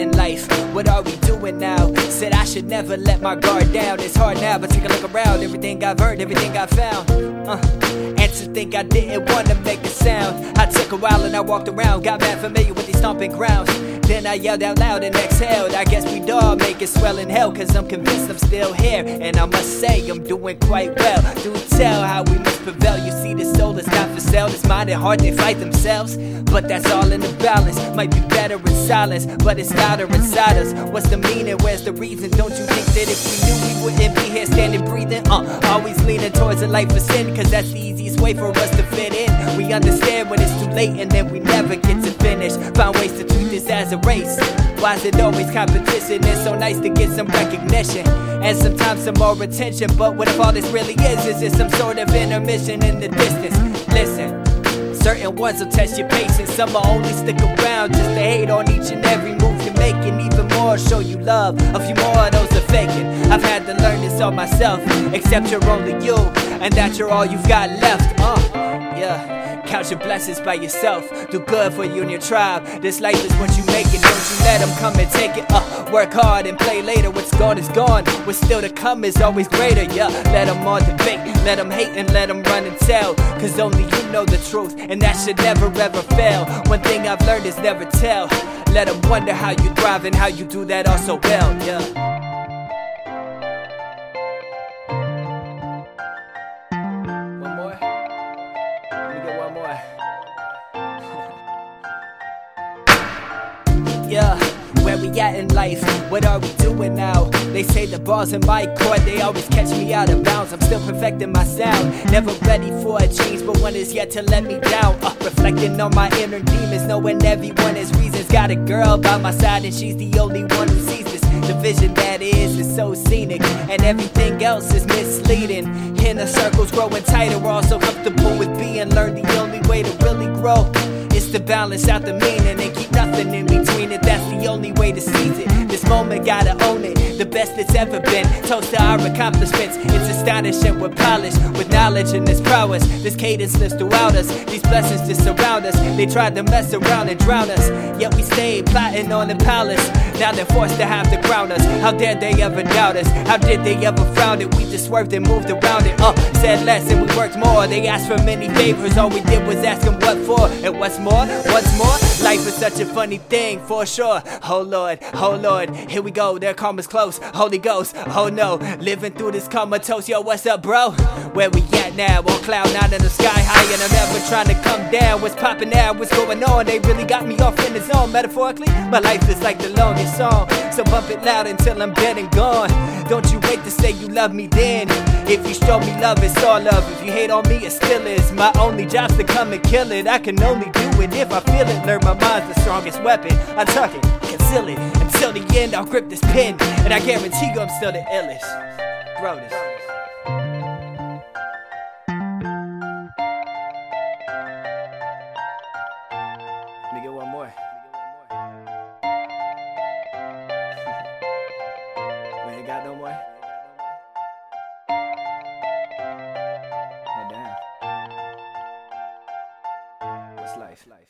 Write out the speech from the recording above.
in life. What are we doing now? Said I should never let my guard down. It's hard now, but take a look around. Everything I've heard, everything I found. Uh, and to think I didn't wanna make a sound. I took a while and I walked around. Got mad familiar with these stomping grounds. Then I yelled out loud and exhaled. I guess we'd all make it swell in hell, cause I'm convinced I'm still here. And I must say, I'm doing quite well. Do tell how we must prevail. You see, the soul is not for sale. This mind and heart, they fight themselves. But that's all in the balance. Might be better in silence, but it's louder inside us. What's the meaning? Where's the reason? Don't you think that if we knew we wouldn't be here standing always leaning towards a life of sin, cause that's the easiest way for us to fit in. We understand when it's too late and then we never get to finish. Find ways to treat this as a race. Why is it always competition? It's so nice to get some recognition and sometimes some more attention. But what if all this really is? Is it some sort of intermission in the distance? Listen. Certain ones will test your patience, some will only stick around just to hate on each and every move you make, and even more show you love. A few more of those are faking. I've had to all myself, except you're only you, and that you're all you've got left. Uh, yeah. Count your blessings by yourself. Do good for you and your tribe. This life is what you make it. Don't you let them come and take it. Uh, work hard and play later. What's gone is gone. What's still to come is always greater. Yeah, let them all debate. Let them hate and let them run and tell. Cause only you know the truth. And that should never ever fail. One thing I've learned is never tell. Let them wonder how you thrive and how you do that all so well. Yeah. Yeah, where we at in life? What are we doing now? They say the balls in my court, they always catch me out of bounds. I'm still perfecting my sound, never ready for a change, but one is yet to let me down. Uh, reflecting on my inner demons, knowing everyone has reasons. Got a girl by my side, and she's the only one who sees this. The vision that is is so scenic, and everything else is misleading. Inner circles growing tighter, we're all so comfortable with being. learned. the only way to really grow to balance out the meaning and keep nothing in between it. That's the only way to seize it. This moment, gotta own it. The best it's ever been. Toast to our accomplishments. It's astonishing, we're polished with knowledge and this prowess. This cadence lives throughout us. These blessings just surround us. They tried to mess around and drown us, yet we stayed plotting on the palace. Now they're forced to have to crown us. How dared they ever doubt us? How did they ever frown it? We just swerved and moved around it. Uh, said less and we worked more. They asked for many favors. All we did was ask them what for and what's more. What's more? Life is such a funny thing for sure. Oh Lord, oh Lord, here we go. Their karma's close. Holy Ghost, oh no, living through this comatose. Yo, what's up, bro? Where we at now? On cloud nine in the sky high, and I'm never trying to come down. What's popping now? What's going on? They really got me off in the zone. Metaphorically, my life is like the longest song. So bump it loud until I'm dead and gone. Don't you wait to say you love me then. If you show me love, it's all love. If you hate on me, it still is. My only job's to come and kill it. I can only do it if I feel it. Learn my mind's the strongest weapon. I tuck it, conceal it. Until the end, I'll grip this pen, and I guarantee you I'm still the illest. Throw this. life.